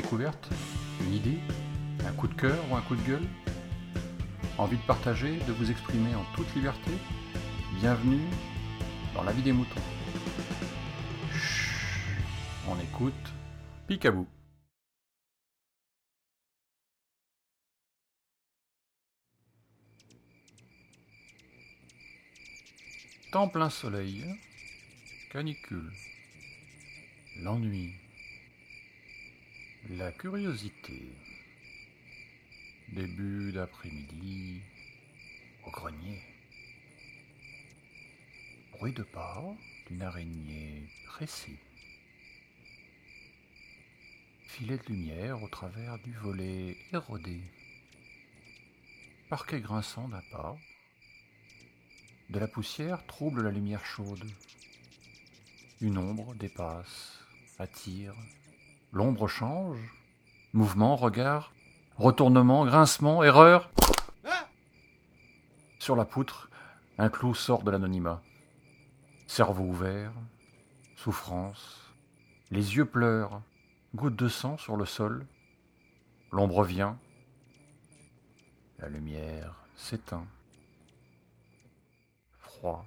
découverte Une idée Un coup de cœur ou un coup de gueule Envie de partager, de vous exprimer en toute liberté Bienvenue dans la vie des moutons. Chut, on écoute Picabou. Temps plein soleil, canicule, l'ennui, la curiosité, début d'après-midi au grenier, bruit de pas d'une araignée pressée, filet de lumière au travers du volet érodé, parquet grinçant d'un pas, de la poussière trouble la lumière chaude. Une ombre dépasse, attire. L'ombre change. Mouvement, regard, retournement, grincement, erreur. Sur la poutre, un clou sort de l'anonymat. Cerveau ouvert, souffrance. Les yeux pleurent, goutte de sang sur le sol. L'ombre vient. La lumière s'éteint. 3.